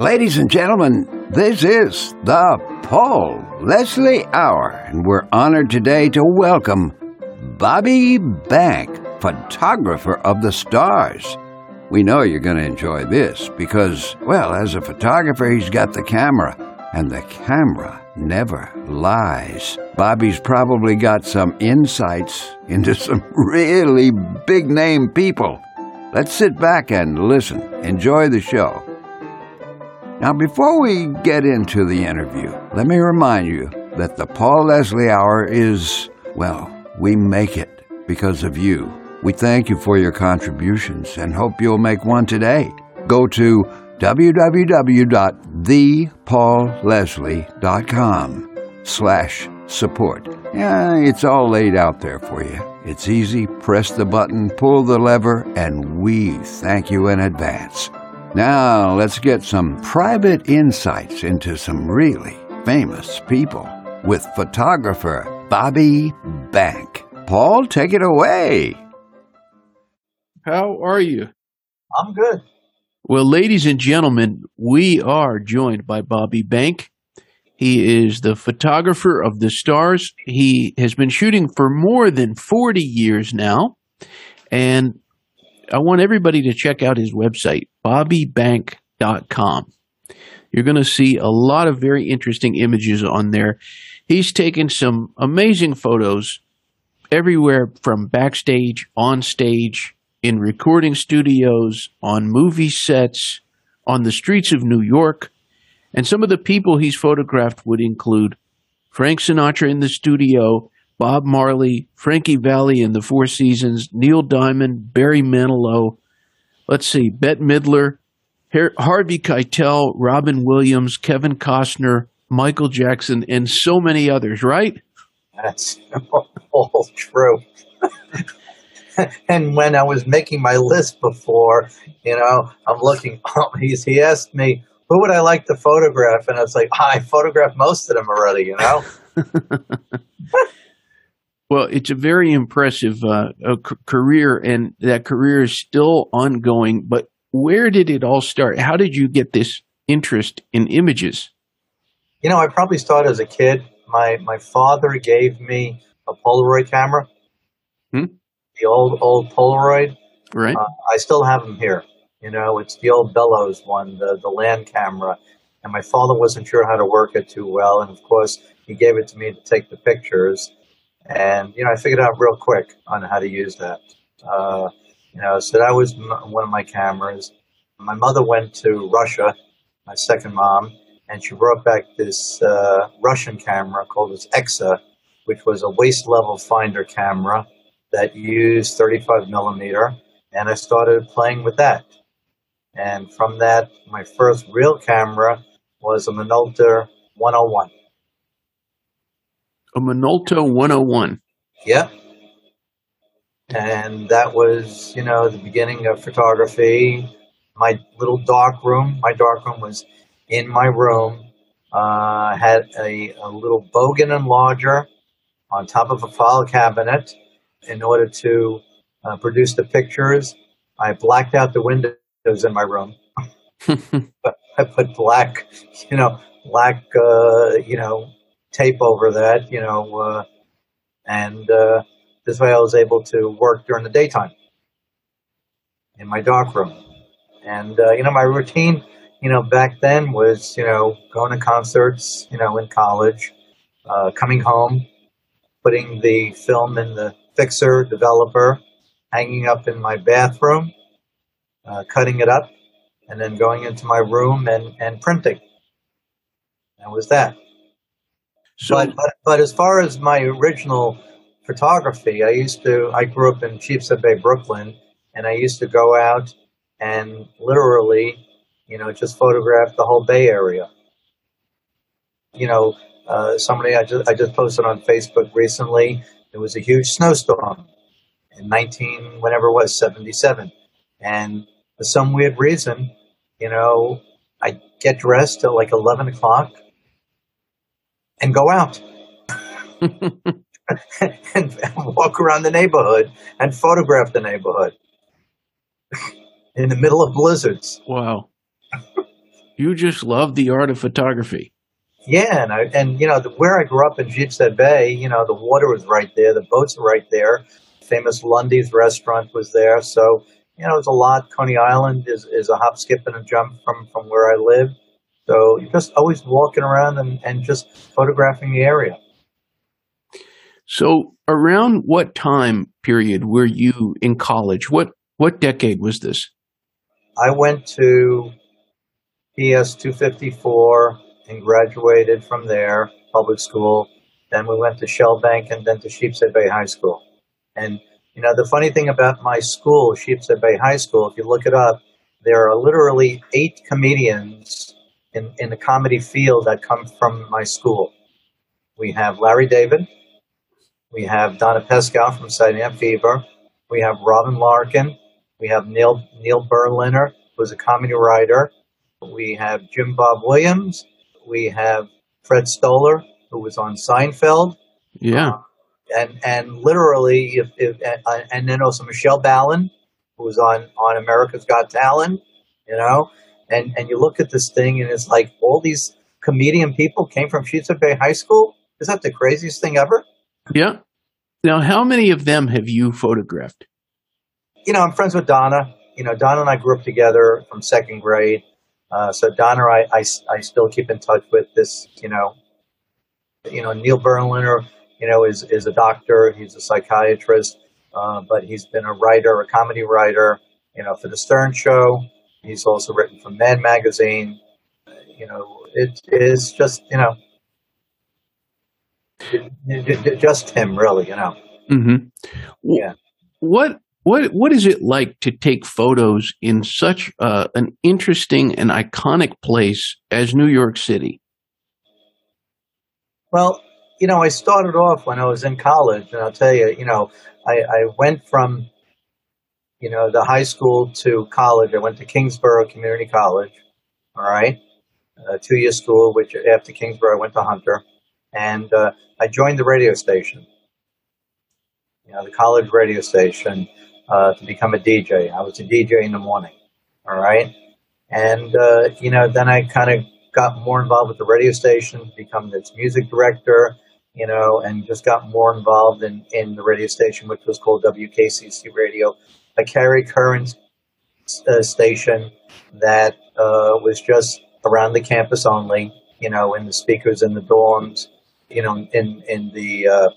Ladies and gentlemen, this is the Paul Leslie Hour, and we're honored today to welcome Bobby Bank, photographer of the stars. We know you're going to enjoy this because, well, as a photographer, he's got the camera, and the camera never lies. Bobby's probably got some insights into some really big name people. Let's sit back and listen. Enjoy the show. Now, before we get into the interview, let me remind you that the Paul Leslie Hour is, well, we make it because of you. We thank you for your contributions and hope you'll make one today. Go to www.thepaulleslie.com slash support. Yeah, it's all laid out there for you. It's easy. Press the button, pull the lever, and we thank you in advance. Now, let's get some private insights into some really famous people with photographer Bobby Bank. Paul, take it away. How are you? I'm good. Well, ladies and gentlemen, we are joined by Bobby Bank. He is the photographer of the stars. He has been shooting for more than 40 years now. And I want everybody to check out his website, bobbybank.com. You're going to see a lot of very interesting images on there. He's taken some amazing photos everywhere from backstage, on stage, in recording studios, on movie sets, on the streets of New York. And some of the people he's photographed would include Frank Sinatra in the studio, Bob Marley, Frankie Valli in the Four Seasons, Neil Diamond, Barry Manilow. Let's see, Bette Midler, Harvey Keitel, Robin Williams, Kevin Costner, Michael Jackson, and so many others, right? That's all true. and when I was making my list before, you know, I'm looking, oh, he asked me, who would I like to photograph? And I was like, I photographed most of them already, you know? Well, it's a very impressive uh, career, and that career is still ongoing. But where did it all start? How did you get this interest in images? You know, I probably started as a kid. My my father gave me a Polaroid camera, hmm? the old old Polaroid. Right. Uh, I still have them here. You know, it's the old Bellows one, the the land camera. And my father wasn't sure how to work it too well, and of course he gave it to me to take the pictures. And you know, I figured out real quick on how to use that. Uh, you know, so that was one of my cameras. My mother went to Russia, my second mom, and she brought back this uh, Russian camera called this EXA, which was a waist level finder camera that used 35 millimeter. And I started playing with that. And from that, my first real camera was a Minolta 101. A Minolta 101. Yeah and that was, you know, the beginning of photography. My little dark room, my dark room was in my room. Uh, had a, a little Bogen enlarger on top of a file cabinet in order to uh, produce the pictures. I blacked out the windows in my room. I put black, you know, black, uh, you know, tape over that, you know, uh, and uh, this way I was able to work during the daytime in my dark room. And, uh, you know, my routine, you know, back then was, you know, going to concerts, you know, in college, uh, coming home, putting the film in the fixer, developer, hanging up in my bathroom, uh, cutting it up, and then going into my room and, and printing. That was that. So, but, but, but as far as my original photography. I used to, I grew up in Sheepshead Bay, Brooklyn, and I used to go out and literally, you know, just photograph the whole Bay Area. You know, uh, somebody I just, I just posted on Facebook recently, there was a huge snowstorm in 19, whenever it was, 77. And for some weird reason, you know, I get dressed at like 11 o'clock and go out. and, walk around the neighborhood and photograph the neighborhood in the middle of blizzards. Wow. You just love the art of photography. Yeah, and I, and you know the, where I grew up in Sheepshead Bay, you know the water was right there, the boats were right there. Famous Lundy's restaurant was there, so you know it's a lot. Coney Island is, is a hop, skip, and a jump from from where I live. So you're just always walking around and, and just photographing the area. So around what time period were you in college? What what decade was this? I went to PS 254 and graduated from there, public school. Then we went to Shell Bank and then to Sheepshead Bay High School. And, you know, the funny thing about my school, Sheepshead Bay High School, if you look it up, there are literally eight comedians in, in the comedy field that come from my school. We have Larry David. We have Donna Pescow from Saturday Night Fever. We have Robin Larkin. We have Neil Neil Berliner, who's a comedy writer. We have Jim Bob Williams. We have Fred Stoller, who was on Seinfeld. Yeah. Uh, and and literally, if, if uh, and then also Michelle Ballin, who was on on America's Got Talent. You know, and and you look at this thing, and it's like all these comedian people came from Sheepshead Bay High School. Is that the craziest thing ever? Yeah. Now, how many of them have you photographed? You know, I'm friends with Donna. You know, Donna and I grew up together from second grade. Uh, so Donna, I, I, I still keep in touch with this. You know, you know Neil Berliner. You know, is is a doctor. He's a psychiatrist, uh, but he's been a writer, a comedy writer. You know, for the Stern Show. He's also written for Men Magazine. You know, it is just you know, just him really. You know. Mm-hmm. Yeah. What what what is it like to take photos in such uh, an interesting and iconic place as New York City? Well, you know, I started off when I was in college, and I'll tell you, you know, I, I went from, you know, the high school to college. I went to Kingsborough Community College, all right, a two-year school. Which after Kingsborough, I went to Hunter, and uh, I joined the radio station. You know, the college radio station uh, to become a DJ. I was a DJ in the morning, all right, and uh, you know, then I kind of got more involved with the radio station, become its music director, you know, and just got more involved in, in the radio station, which was called WKCC Radio, a carrier current uh, station that uh, was just around the campus only, you know, in the speakers in the dorms, you know, in, in the, uh,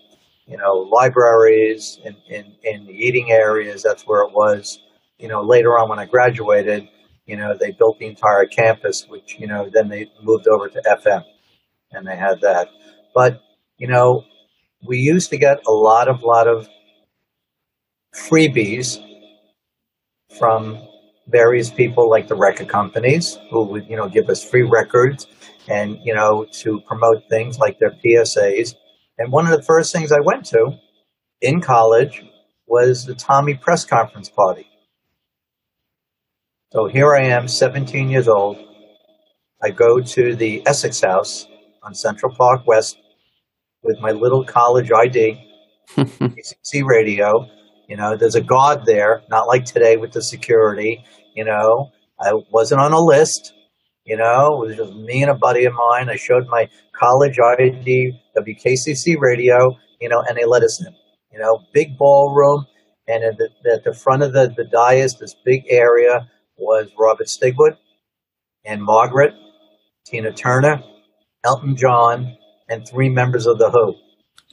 you know, libraries, in, in, in the eating areas, that's where it was. You know, later on when I graduated, you know, they built the entire campus, which, you know, then they moved over to FM and they had that. But, you know, we used to get a lot of, lot of freebies from various people like the record companies who would, you know, give us free records and, you know, to promote things like their PSAs. And one of the first things I went to in college was the Tommy press conference party. So here I am, 17 years old. I go to the Essex House on Central Park West with my little college ID, CC radio. You know, there's a guard there, not like today with the security. You know, I wasn't on a list. You know, it was just me and a buddy of mine. I showed my college ID, WKCC radio, you know, and they let us in. You know, big ballroom, and at the, at the front of the, the dais, this big area was Robert Stigwood and Margret, Tina Turner, Elton John, and three members of The Who.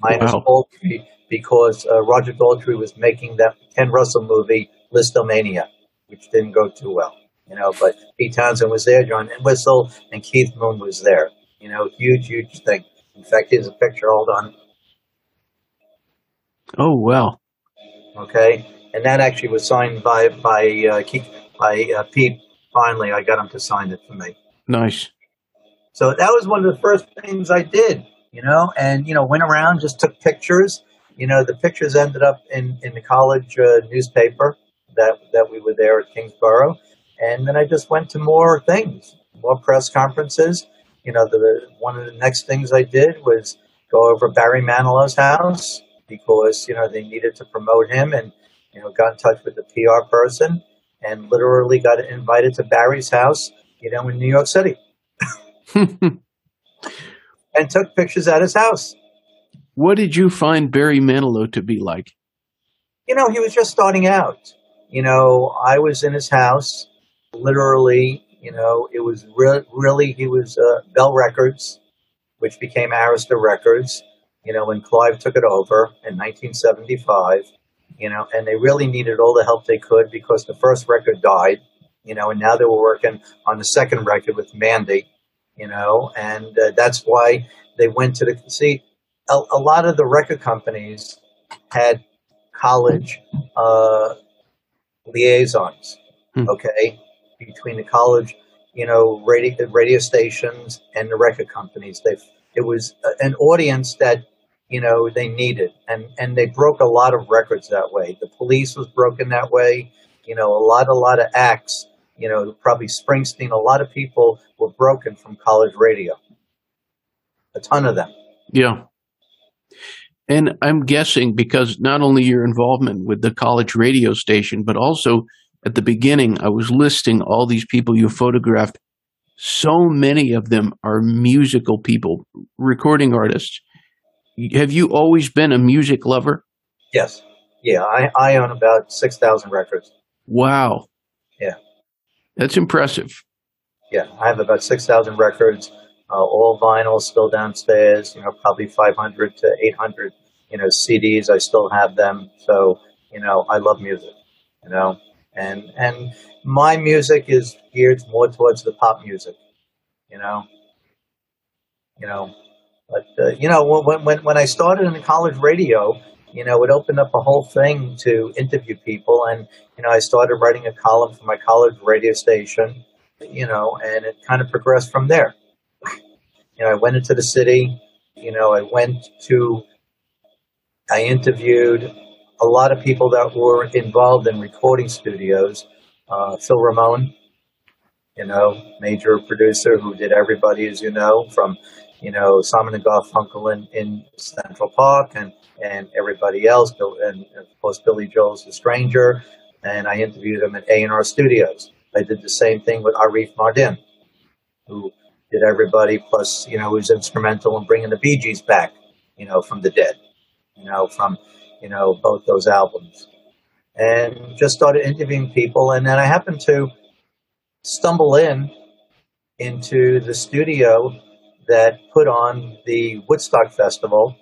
Minus Wow. Daltrey, because uh, Roger Daltrey was making that Ken Russell movie, Lisztomania, which didn't go too well. You know, but Pete Townshend was there, John Entwistle, and Keith Moon was there. You know, huge, huge thing. In fact, here's a picture. Hold on. oh well. Okay, and that actually was signed by by uh, Keith, by uh, Pete. Finally, I got him to sign it for me. Nice. So that was one of the first things I did, you know, and, you know, went around, just took pictures. You know, the pictures ended up in, in the college uh, newspaper that, that we were there at Kingsborough. And then I just went to more things, more press conferences. You know, the, one of the next things I did was go over Barry Manilow's house because, you know, they needed to promote him and, you know, got in touch with the PR person and literally got invited to Barry's house you know, in New York City, and took pictures at his house. What did you find Barry Manilow to be like? You know, he was just starting out. You know, I was in his house, literally. You know, it was re- really he was uh, Bell Records, which became Arista Records. You know, when Clive took it over in 1975. You know, and they really needed all the help they could because the first record died. You know, and now they were working on the second record with Mandy. You know, and uh, that's why they went to the see. A, a lot of the record companies had college uh, liaisons, Hmm. okay, between the college, you know, radio, radio stations and the record companies. They it was a- an audience that you know they needed, and and they broke a lot of records that way. The Police was broken that way. You know, a lot a lot of acts. You know, probably Springsteen. A lot of people were broken from college radio. A ton of them. Yeah. And I'm guessing because not only your involvement with the college radio station, but also at the beginning, I was listing all these people you photographed. So many of them are musical people, recording artists. Have you always been a music lover? Yes. Yeah, I, I own about 6,000 records. Wow. Yeah. That's impressive. Yeah, I have about 6,000 records, uh, all vinyl still downstairs, you know, probably 500 to 800, you know, CDs. I still have them. So, you know, I love music, you know, and, and my music is geared more towards the pop music, you know, you know, but, uh, you know, when, when, when I started in college radio, you know, it opened up a whole thing to interview people. And, you know, I started writing a column for my college radio station, you know, and it kind of progressed from there. You know, I went into the city, you know, I went to, I interviewed a lot of people that were involved in recording studios. Uh, Phil Ramone, you know, major producer who did everybody, as you know, from, you know, Simon and Garfunkel in, in Central Park and, and everybody else, and of course Billy Joel's The Stranger, and I interviewed him at A&R Studios. I did the same thing with Arif Mardin, who did everybody, plus, you know, who's instrumental in bringing the Bee Gees back, you know, from the dead, you know, from, you know, both those albums. And just started interviewing people, and then I happened to stumble in into the studio that put on the Woodstock Festival,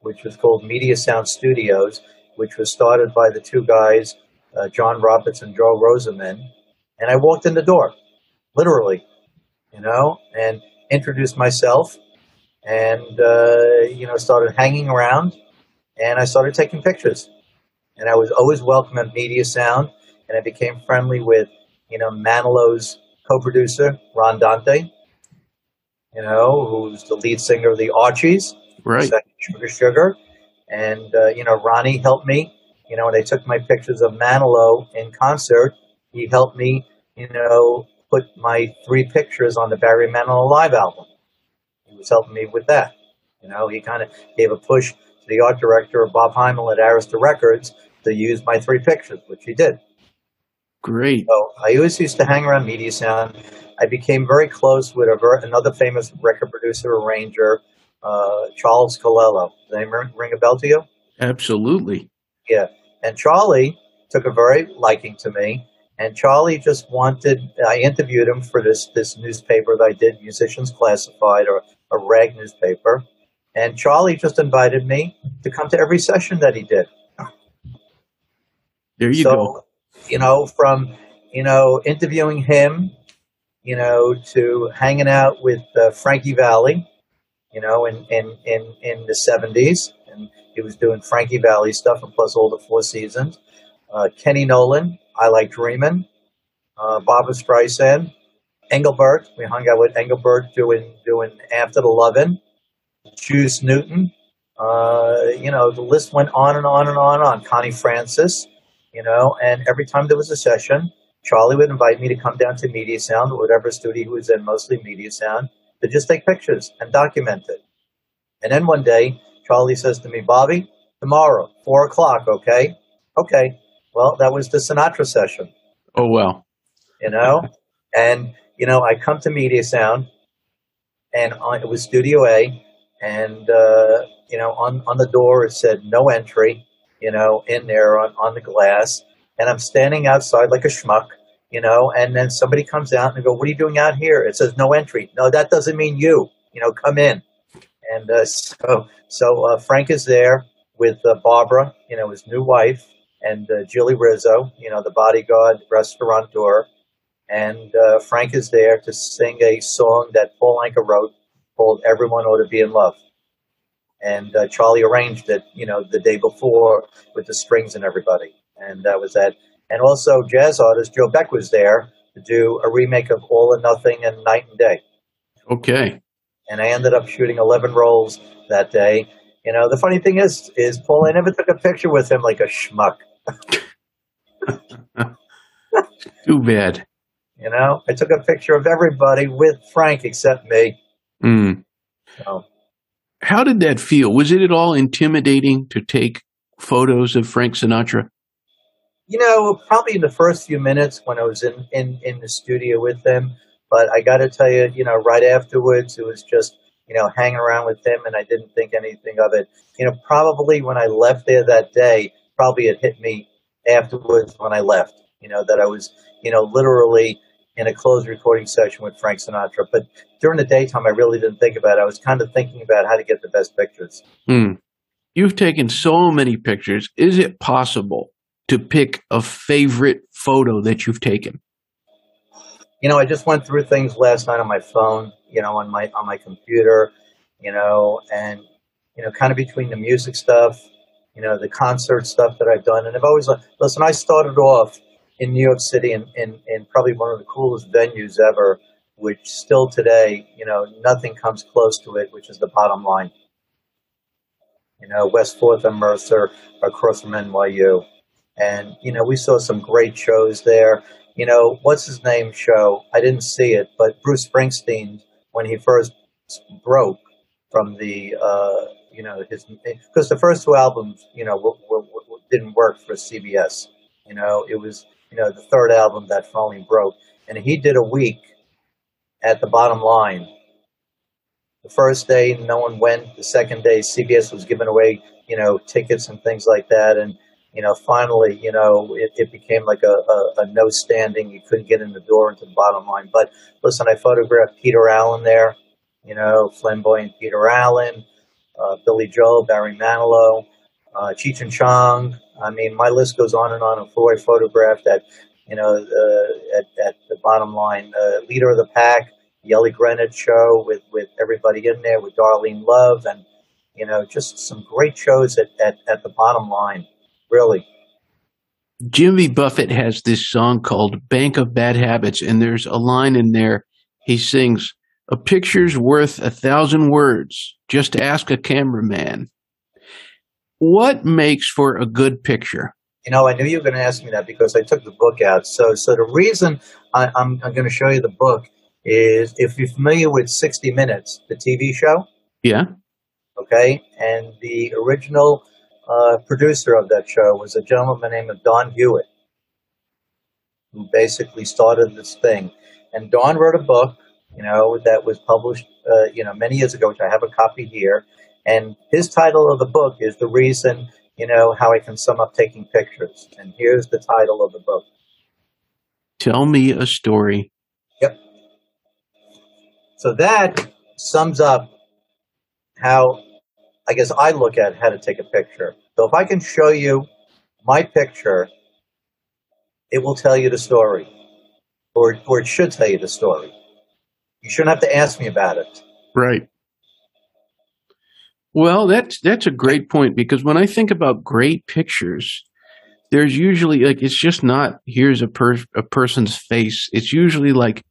which was called Media Sound Studios, which was started by the two guys, uh, John Roberts and Joel Rosenman. And I walked in the door, literally, you know, and introduced myself and, uh, you know, started hanging around and I started taking pictures. And I was always welcome at Media Sound and I became friendly with, you know, Manilow's co-producer, Ron Dante, you know, who's the lead singer of the Archies. Right. Sugar Sugar. And, uh, you know, Ronnie helped me. You know, when they took my pictures of Manilow in concert, he helped me, you know, put my three pictures on the Barry Manilow live album. He was helping me with that. You know, he kind of gave a push to the art director, Bob Heimall at Arista Records, to use my three pictures, which he did. Great. So I always used to hang around Media Sound. I became very close with a ver- another famous record producer, arranger, uh, Charles Calello. Does that name ring, ring a bell to you? Absolutely. Yeah. And Charlie took a very liking to me. And Charlie just wanted, I interviewed him for this, this newspaper that I did, Musicians Classified, or a rag newspaper. And Charlie just invited me to come to every session that he did. There you so, go. you know, from, you know, interviewing him, you know, to hanging out with uh, Frankie Valli, you know, in, in, in, in the 70s. And he was doing Frankie Valli stuff and plus all the Four Seasons. Uh, Kenny Nolan, I Like Dreamin', uh, Barbra Streisand, Engelbert. We hung out with Engelbert doing, doing After the Lovin', Juice Newton. Uh, you know, the list went on and on and on and on. Connie Francis, you know, and every time there was a session, Charlie would invite me to come down to Media Sound whatever studio he was in, mostly Media Sound, to just take pictures and document it. And then one day, Charlie says to me, Bobby, tomorrow, four o'clock, okay? Okay. Well, that was the Sinatra session, Oh, well. you know? And, you know, I come to Media Sound, and I, it was Studio A, and uh, you know, on on the door it said no entry, you know, in there on on the glass, and I'm standing outside like a schmuck, you know, and then somebody comes out and go, "What are you doing out here?" It says no entry. No, that doesn't mean you. You know, come in. And uh, so so uh, Frank is there with uh, Barbara, you know, his new wife, and uh, Jilly Rizzo, you know, the bodyguard restaurateur, and uh, Frank is there to sing a song that Paul Anka wrote called "Everyone Ought to Be in Love." And uh, Charlie arranged it, you know, the day before with the strings and everybody, and that was that. And also, jazz artist Joe Beck was there to do a remake of All or Nothing and Night and Day. Okay. And I ended up shooting 11 rolls that day. You know, the funny thing is, is Paul, I never took a picture with him like a schmuck. Too bad. You know, I took a picture of everybody with Frank except me. Mm. So, How did that feel? Was it at all intimidating to take photos of Frank Sinatra? you know, probably in the first few minutes when I was in, in, in the studio with them. but I got to tell you, you know, right afterwards, it was just, you know, hanging around with him and I didn't think anything of it. You know, probably when I left there that day, probably it hit me afterwards when I left, you know, that I was, you know, literally in a closed recording session with Frank Sinatra. But during the daytime, I really didn't think about it. I was kind of thinking about how to get the best pictures. Hmm. You've taken so many pictures. Is it possible to pick a favorite photo that you've taken? you know, I just went through things last night on my phone, you know, on my on my computer, you know, and you know, kind of between the music stuff, you know, the concert stuff that I've done, and I've always listen. I started off in New York City in, in, in probably one of the coolest venues ever, which still today, you know, nothing comes close to it, which is the bottom line. You know, West Fourth and Mercer across from NYU. And, you know, we saw some great shows there you know, what's his name show? I didn't see it, but Bruce Springsteen, when he first broke from the, uh, you know, his, because the first two albums, you know, w- w- w- didn't work for CBS. You know, it was, you know, the third album that finally broke. And he did a week at the bottom line. The first day, no one went. The second day, CBS was giving away, you know, tickets and things like that. And, you know, finally, you know, it, it became like a, a, a, no standing. You couldn't get in the door into the bottom line. But listen, I photographed Peter Allen there, you know, flamboyant Peter Allen, Billy Joel, Barry Manilow, uh, Cheech and Chong. I mean, my list goes on and on of who I photographed at, you know, uh, at, at the bottom line. Uh, leader of the pack, Ellie Greenwich show with, with everybody in there, with Darlene Love, and, you know, just some great shows at, at, at the bottom line really. Jimmy Buffett has this song called Bank of Bad Habits, and there's a line in there. He sings, A picture's worth a thousand words. Just ask a cameraman. What makes for a good picture? You know, I knew you were going to ask me that because I took the book out. So, so the reason I, I'm, I'm going to show you the book is if you're familiar with 60 Minutes, the TV show. Yeah. Okay. And the original uh, producer of that show was a gentleman named Don Hewitt, who basically started this thing. And Don wrote a book, you know, that was published, uh, you know, many years ago, which I have a copy here. And his title of the book is the reason, you know, how I can sum up taking pictures. And here's the title of the book. Tell me a story. Yep. So that sums up how I guess I look at how to take a picture. So if I can show you my picture, it will tell you the story, or, or it should tell you the story. You shouldn't have to ask me about it. Right. Well, that's that's a great point because when I think about great pictures, there's usually like it's just not here's a per- a person's face. It's usually like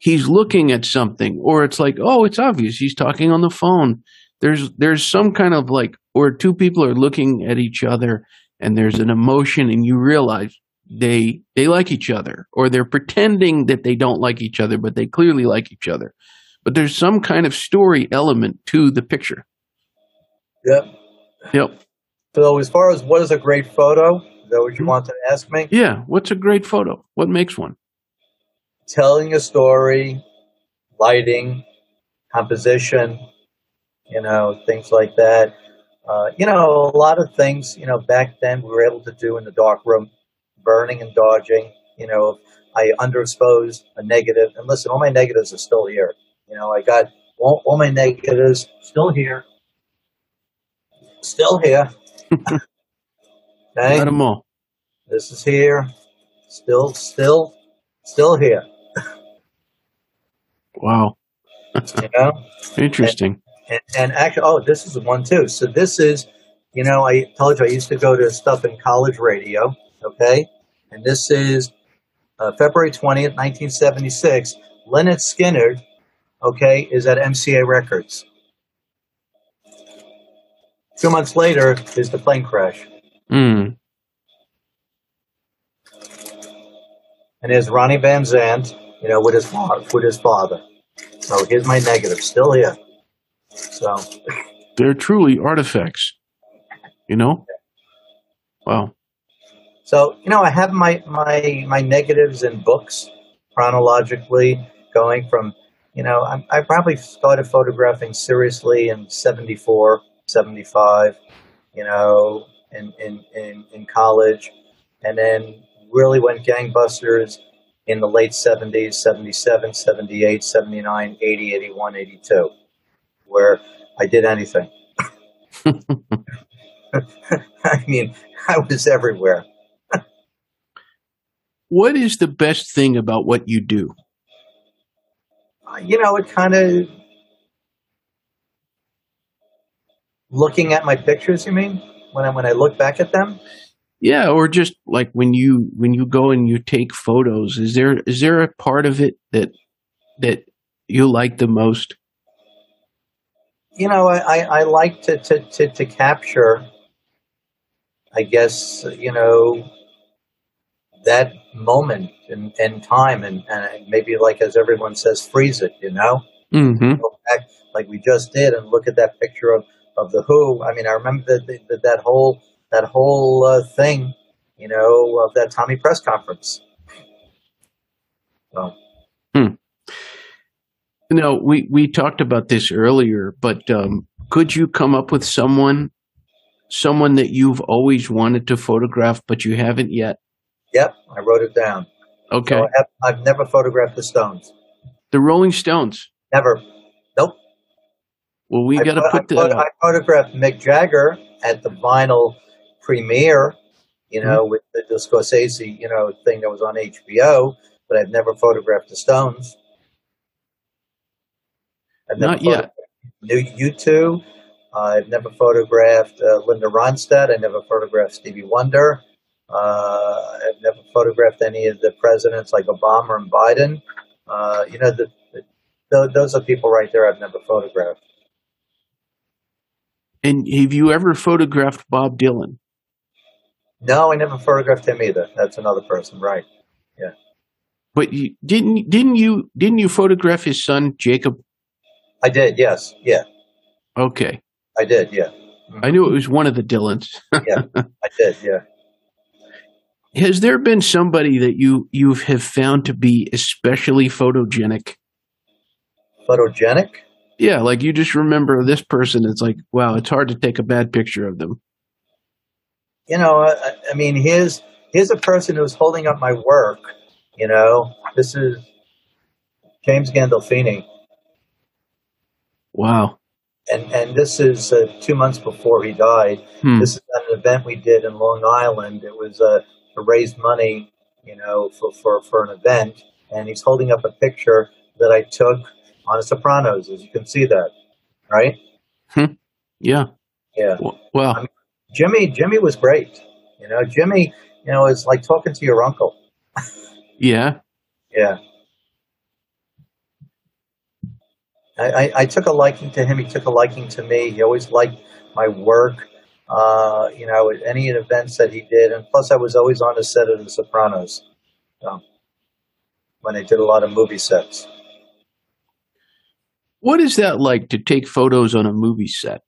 he's looking at something, or it's like oh, it's obvious he's talking on the phone there's there's some kind of like or two people are looking at each other and there's an emotion and you realize they they like each other or they're pretending that they don't like each other but they clearly like each other. But there's some kind of story element to the picture. Yep. Yep. So as far as what is a great photo is that what you mm-hmm. want to ask me? Yeah. What's a great photo? What makes one? Telling a story, lighting, composition, you know, things like that. Uh, you know, a lot of things, you know, back then we were able to do in the dark room, burning and dodging. You know, I underexposed a negative, and listen, all my negatives are still here. You know, I got all, all my negatives still here, still here. okay, Got them all. this is here, still, still, still here. Wow. You know, Interesting. and, and actually, oh, this is one too. So this is, you know, I told you I used to go to stuff in college radio. Okay, and this is uh, February twentieth, nineteen seventy six. Lynyrd Skynyrd, okay, is at MCA Records. Two months later is the plane crash, Mm. and there's Ronnie Van Zant, you know, with his father, with his father. So here's my negative, still here. So They're truly artifacts. You know? Wow. So you know, I have my my my negatives in books chronologically, going from you know, I, I probably started photographing seriously in 74, 75, you know, in in in, in college, and then really went gangbusters in the late 70s, 77, 78, 79, 80, 81, 82, where I did anything. I mean, I was everywhere. What is the best thing about what you do? You know, it kind of looking at my pictures. You mean when I when I look back at them? Yeah, or just like when you when you go and you take photos, is there is there a part of it that that you like the most? You know, I, I, I like to, to, to, to capture. I guess you know that moment in, in time, and, and maybe like as everyone says, freeze it. You know, Mm-hmm. go back like we just did and look at that picture of, of the Who. I mean, I remember that that, that whole that whole uh, thing, you know, of that Tommy press conference. So, No, we we talked about this earlier, but um, could you come up with someone someone that you've always wanted to photograph but you haven't yet? Yep, I wrote it down. Okay, So I have, I've never photographed the Stones. the Rolling Stones. Never. Nope. Well, we I got to put I, that. pho- up. I photographed Mick Jagger at the vinyl premiere, you know, Mm-hmm. with the, the Scorsese, you know, thing that was on HBO, but I've never photographed the Stones. I've never Not yet. New U2. Uh, I've never photographed uh, Linda Ronstadt. I never photographed Stevie Wonder. Uh, I've never photographed any of the presidents like Obama and Biden. Uh, you know, the, the, those are people right there I've never photographed. And have you ever photographed Bob Dylan? No, I never photographed him either. That's another person, right? Yeah. But you, didn't didn't you didn't you photograph his son Jacob? I did, yes. Yeah, Okay, I did, yeah. I knew it was one of the Dylans. Yeah, I did, yeah. Has there been somebody that you you have found to be especially photogenic? Photogenic? Yeah, like you just remember this person. It's like, wow, it's hard to take a bad picture of them. You know, I, I mean, here's, here's a person who's holding up my work, you know. This is James Gandolfini. Wow. And, and this is uh, two months before he died. Hmm. This is an event we did in Long Island. It was uh, to raise money, you know, for, for, for an event. And he's holding up a picture that I took on The Sopranos, as you can see that, right? Hmm. Yeah. Yeah. W- Wow. Jimmy, Jimmy was great. You know, Jimmy, you know, is like talking to your uncle. Yeah. Yeah. I, I, I took a liking to him. He took a liking to me. He always liked my work. Uh, you know, at any events that he did, and plus I was always on the set of The Sopranos. So, when they did a lot of movie sets. What is that like to take photos on a movie set?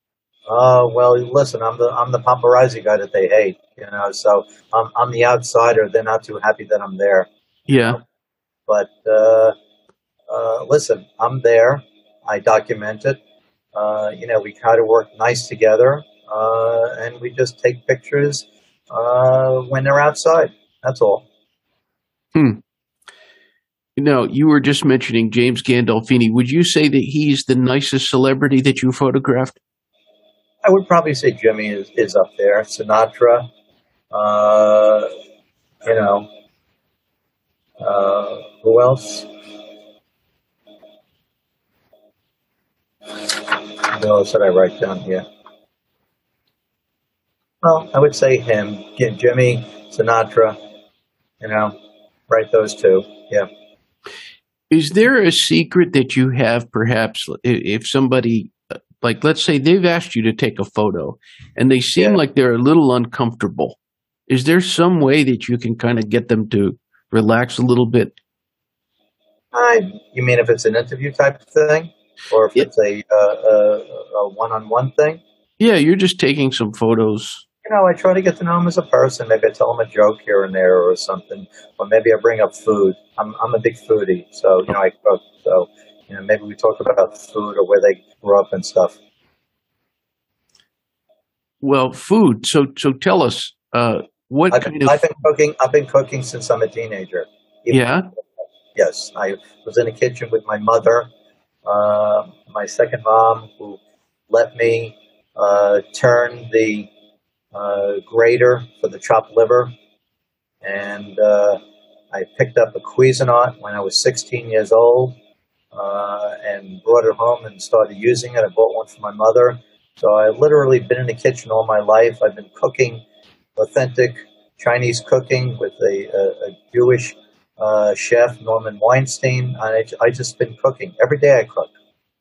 Oh well, listen, I'm the I'm the paparazzi guy that they hate. You know, so I'm I'm the outsider. They're not too happy that I'm there. Yeah. But uh, uh, listen, I'm there. I document it. Uh, you know, we try to work nice together, uh, and we just take pictures uh, when they're outside. That's all. Hmm. Now, you were just mentioning James Gandolfini. Would you say that he's the nicest celebrity that you photographed? I would probably say Jimmy is, is up there. Sinatra, uh, you know, uh, who else? What else did I write down here? Well, I would say him, Jimmy, Sinatra, you know, write those two. Yeah. Is there a secret that you have, perhaps, if somebody, like, let's say they've asked you to take a photo and they seem yeah. like they're a little uncomfortable? Is there some way that you can kind of get them to relax a little bit? I, you mean if it's an interview type of thing, or if yeah. it's a, uh, a, a one-on-one thing? Yeah, you're just taking some photos you know, I try to get to know him as a person. Maybe I tell him a joke here and there or something, or maybe I bring up food. I'm I'm a big foodie, so you know I cook. So you know, maybe we talk about food or where they grew up and stuff. Well, food. So so tell us uh, what I've, kind of. I've been cooking. I've been cooking since I'm a teenager. yeah. Yes, I was in the kitchen with my mother, uh, my second mom, who let me uh, turn the grater for the chopped liver, and uh, I picked up a Cuisinart when I was 16 years old uh, and brought it home and started using it. I bought one for my mother. So I've literally been in the kitchen all my life. I've been cooking authentic Chinese cooking with a, a, a Jewish uh, chef, Norman Weinstein. I, I just been cooking. Every day I cook.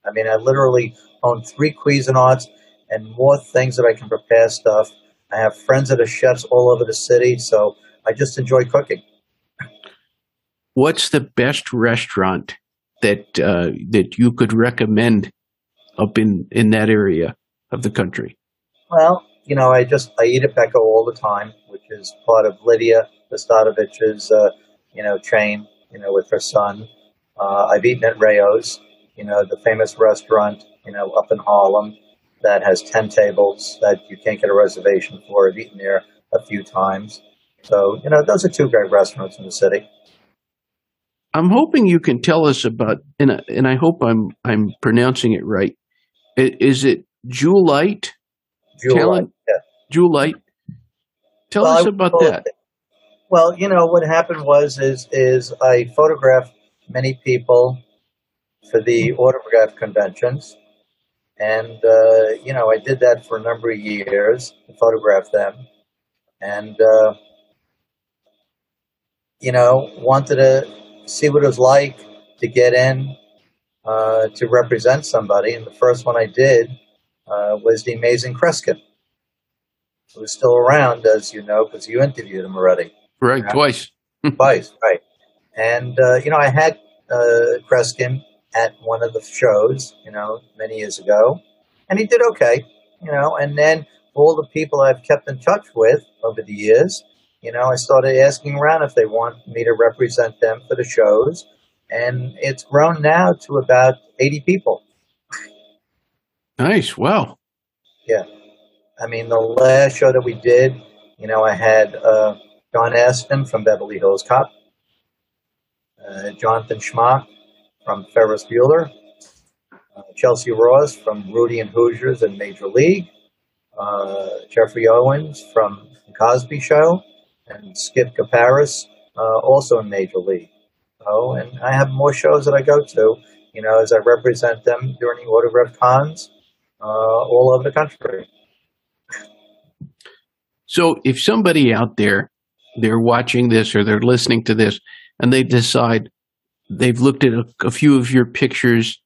I mean, I literally own three Cuisinarts and more things that I can prepare stuff I have friends that are chefs all over the city, so I just enjoy cooking. What's the best restaurant that uh, that you could recommend up in in that area of the country? Well, you know, I just I eat at Becco all the time, which is part of Lidia Bastianich's uh, you know chain, you know, with her son. Uh, I've eaten at Rao's, you know, the famous restaurant, you know, up in Harlem that has 10 tables that you can't get a reservation for. I've eaten there a few times. So, you know, those are two great restaurants in the city. I'm hoping you can tell us about, and, and I hope I'm I'm pronouncing it right. Is it Jewel Light? Jewel Light, yeah. Jewel Light. Tell well, us about that. Well, you know what happened was is is I photographed many people for the autograph conventions, and, uh, you know, I did that for a number of years to photograph them. And, uh, you know, wanted to see what it was like to get in uh, to represent somebody. And the first one I did uh, was the amazing Kreskin, who is still around, as you know, because you interviewed him already. Right, twice. twice, right. And, uh, you know, I had uh, Kreskin at one of the shows, you know, many years ago, and he did okay, you know. And then all the people I've kept in touch with over the years, you know, I started asking around if they want me to represent them for the shows, and it's grown now to about eighty people. Nice. Wow. Yeah. I mean, the last show that we did, you know, I had uh, John Ashton from Beverly Hills Cop, uh, Jonathan Schmock from Ferris Bueller, uh, Chelcie Ross from Rudy and Hoosiers and Major League, uh, Geoffrey Owens from the Cosby Show, and Skip Kaparis, uh, also in Major League. Oh, and I have more shows that I go to, you know, as I represent them during the autograph cons uh, all over the country. So, if somebody out there they're watching this or they're listening to this and they decide they've looked at a, a few of your pictures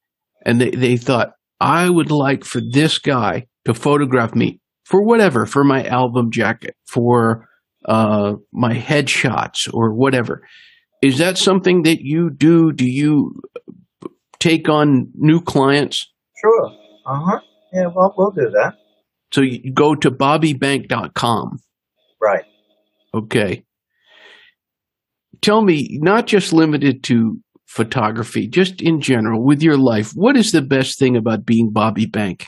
and they, they thought, I would like for this guy to photograph me for whatever, for my album jacket, for uh, my headshots or whatever. Is that something that you do? Do you take on new clients? Sure. Uh huh. Yeah, well, we'll do that. So you go to bobbybank.com. Right. Okay. tell me, not just limited to photography, just in general, with your life, what is the best thing about being Bobby Bank?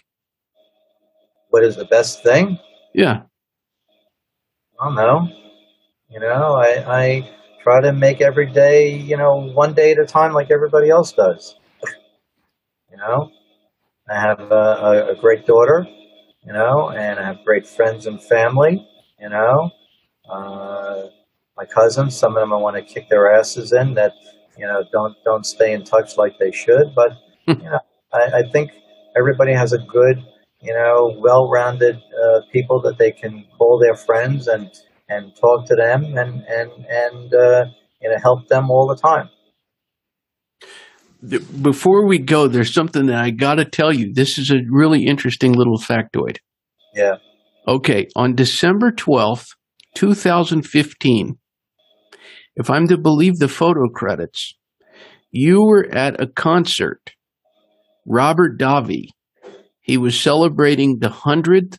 What is the best thing? Yeah. I don't know. You know, I, I try to make every day, you know, one day at a time like everybody else does. You know, I have a, a, a great daughter, you know, and I have great friends and family, you know. Uh, my cousins, some of them I want to kick their asses in that, you know, don't don't stay in touch like they should. But you know, I, I think everybody has a good, you know, well-rounded uh, people that they can call their friends and and talk to them and and and uh, you know help them all the time. Before we go, there's something that I got to tell you. This is a really interesting little factoid. Yeah. Okay, on December 12th, 2015, if I'm to believe the photo credits, you were at a concert. Robert Davi, he was celebrating the 100th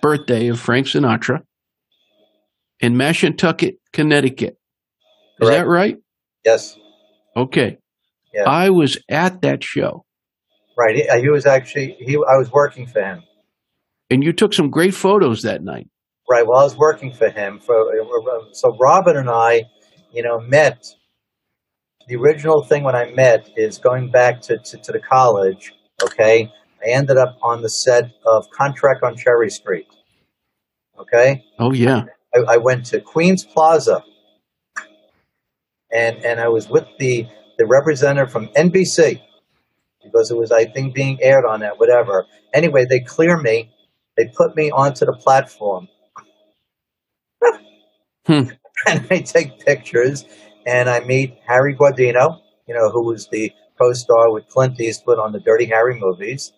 birthday of Frank Sinatra in Mashantucket, Connecticut. Is Correct. that right? Yes. Okay. Yeah. I was at that show Right. He, uh, he was actually he. I was working for him. and you took some great photos that night. Right. Well, I was working for him. For uh, so Robin and I, you know, met. The original thing when I met is going back to, to, to the college. Okay, I ended up on the set of Contract on Cherry Street. Okay, Oh, yeah. I, I went to Queens Plaza, and and I was with the the representative from NBC because it was I think being aired on that whatever. Anyway, they clear me. They put me onto the platform, Hmm. and I take pictures, and I meet Harry Guardino, you know, who was the co-star with Clint Eastwood on the Dirty Harry movies,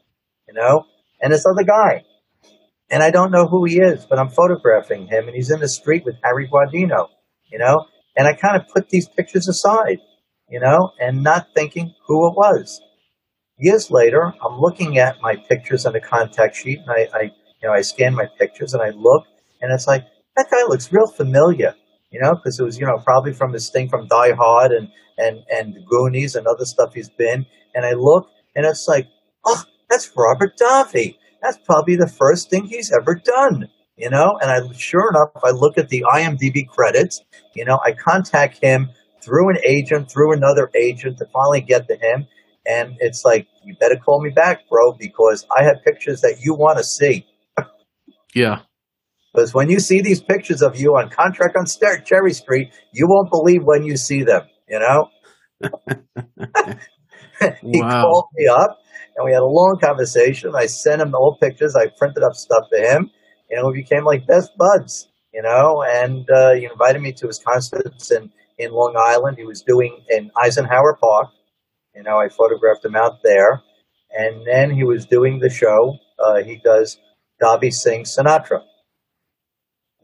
you know, and this other guy. And I don't know who he is, but I'm photographing him, and he's in the street with Harry Guardino, you know. And I kind of put these pictures aside, you know, and not thinking who it was. Years later, I'm looking at my pictures on a contact sheet, and I, I, you know, I scan my pictures, and I look, and it's like that guy looks real familiar, you know, because it was, you know, probably from his thing from Die Hard and and and Goonies and other stuff he's been. And I look, and it's like, oh, that's Robert Davi. That's probably the first thing he's ever done, you know. And I, sure enough, I look at the IMDb credits. You know, I contact him through an agent, through another agent to finally get to him. And it's like, you better call me back, bro, because I have pictures that you want to see. Yeah. Because when you see these pictures of you on contract on Cherry Street, you won't believe when you see them. You know. he Wow. called me up, and we had a long conversation. I sent him the old pictures. I printed up stuff to him. You know, we became like best buds. You know, and uh, he invited me to his concerts in in Long Island. He was doing in Eisenhower Park. You know, I photographed him out there, and then he was doing the show. Uh, he does Davi sings Sinatra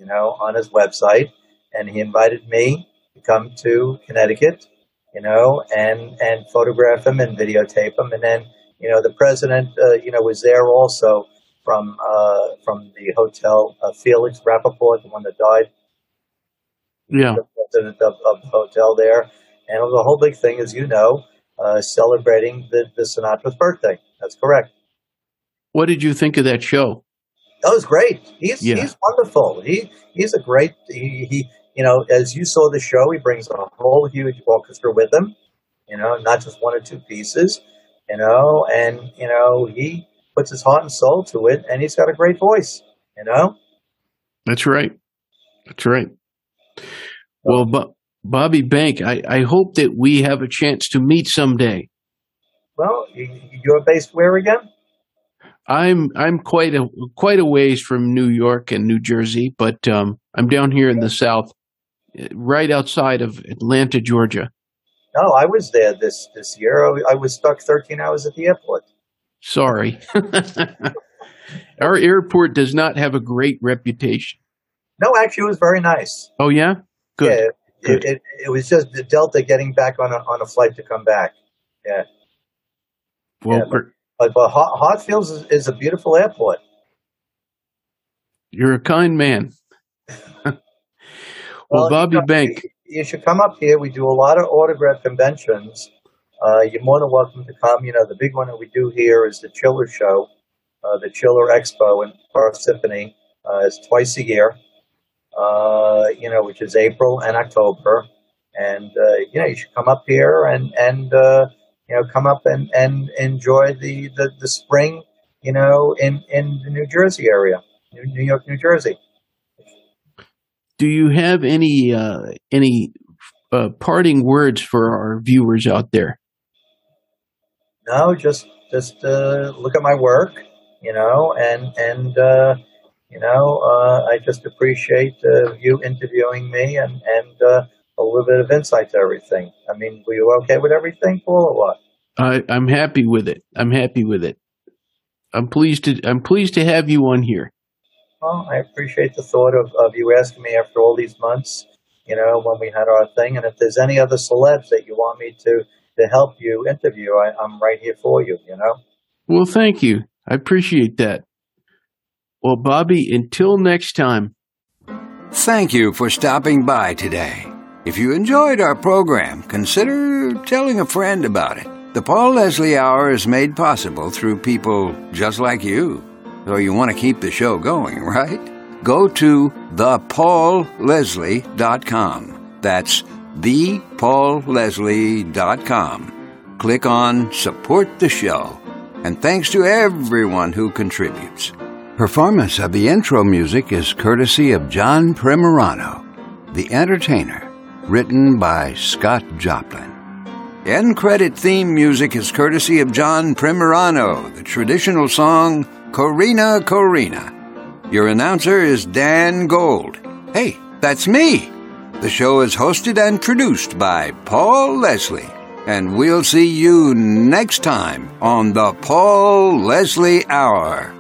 you know, on his website, and he invited me to come to Connecticut, you know, and and photograph him and videotape him, and then you know the president, uh, you know, was there also from uh, from the hotel, uh, Felix Rappaport, the one that died, Yeah. the president of, of the hotel there, and it was a whole big thing, as you know, uh, celebrating the, the Sinatra's birthday. That's correct. What did you think of that show? That was great. He's Yeah. he's wonderful. He he's a great he, he you know as you saw the show, he brings a whole huge orchestra with him. You know, not just one or two pieces. You know, and you know he puts his heart and soul to it, and he's got a great voice. You know, That's right. That's right. Well, Bo- Bobby Bank, I, I hope that we have a chance to meet someday. well, you, you're based where again? I'm I'm quite a quite a ways from New York and New Jersey, but um, I'm down here in the South, right outside of Atlanta, Georgia. No, I was there this this year. I, I was stuck 13 hours at the airport. Sorry, our airport does not have a great reputation. No, actually, it was very nice. Oh yeah, good. Yeah, good. It, it, it was just the Delta getting back on a on a flight to come back. Yeah. well, yeah, But but Hart- Hartsfield is, is a beautiful airport. you're a kind man. well, Well, Bobby you Bank, you should come up here. We do a lot of autograph conventions. Uh, you're more than welcome to come. You know, the big one that we do here is the Chiller Show, uh, the Chiller Expo in Parsippany. Uh, it's twice a year, uh, you know, which is April and October. And, uh, you know, you should come up here and, and uh, you know, come up and, and enjoy the, the, the spring, you know, in, in the New Jersey area, New York, New Jersey. Do you have any uh, any uh, parting words for our viewers out there? No, just just uh, look at my work, you know, and and uh, you know, uh, I just appreciate uh, you interviewing me and and uh, a little bit of insight to everything. I mean, were you okay with everything, Paul, or what? I, I'm happy with it. I'm happy with it. I'm pleased to I'm pleased to have you on here. Well, I appreciate the thought of, of you asking me after all these months, you know, when we had our thing. And if there's any other celebs that you want me to, to help you interview, I, I'm right here for you, you know? Well, thank you. I appreciate that. Well, Bobby, until next time. Thank you for stopping by today. If you enjoyed our program, consider telling a friend about it. The Paul Leslie Hour is made possible through people just like you. So you want to keep the show going, right? Go to thepaulleslie.com. That's thepaulleslie.com. Click on Support the Show. And thanks to everyone who contributes. Performance of the intro music is courtesy of John Primorano, The Entertainer, written by Scott Joplin. End credit theme music is courtesy of John Primorano, the traditional song Corina Corina. Your announcer is Dan Gold. Hey, that's me. The show is hosted and produced by Paul Leslie. And we'll see you next time on the Paul Leslie Hour.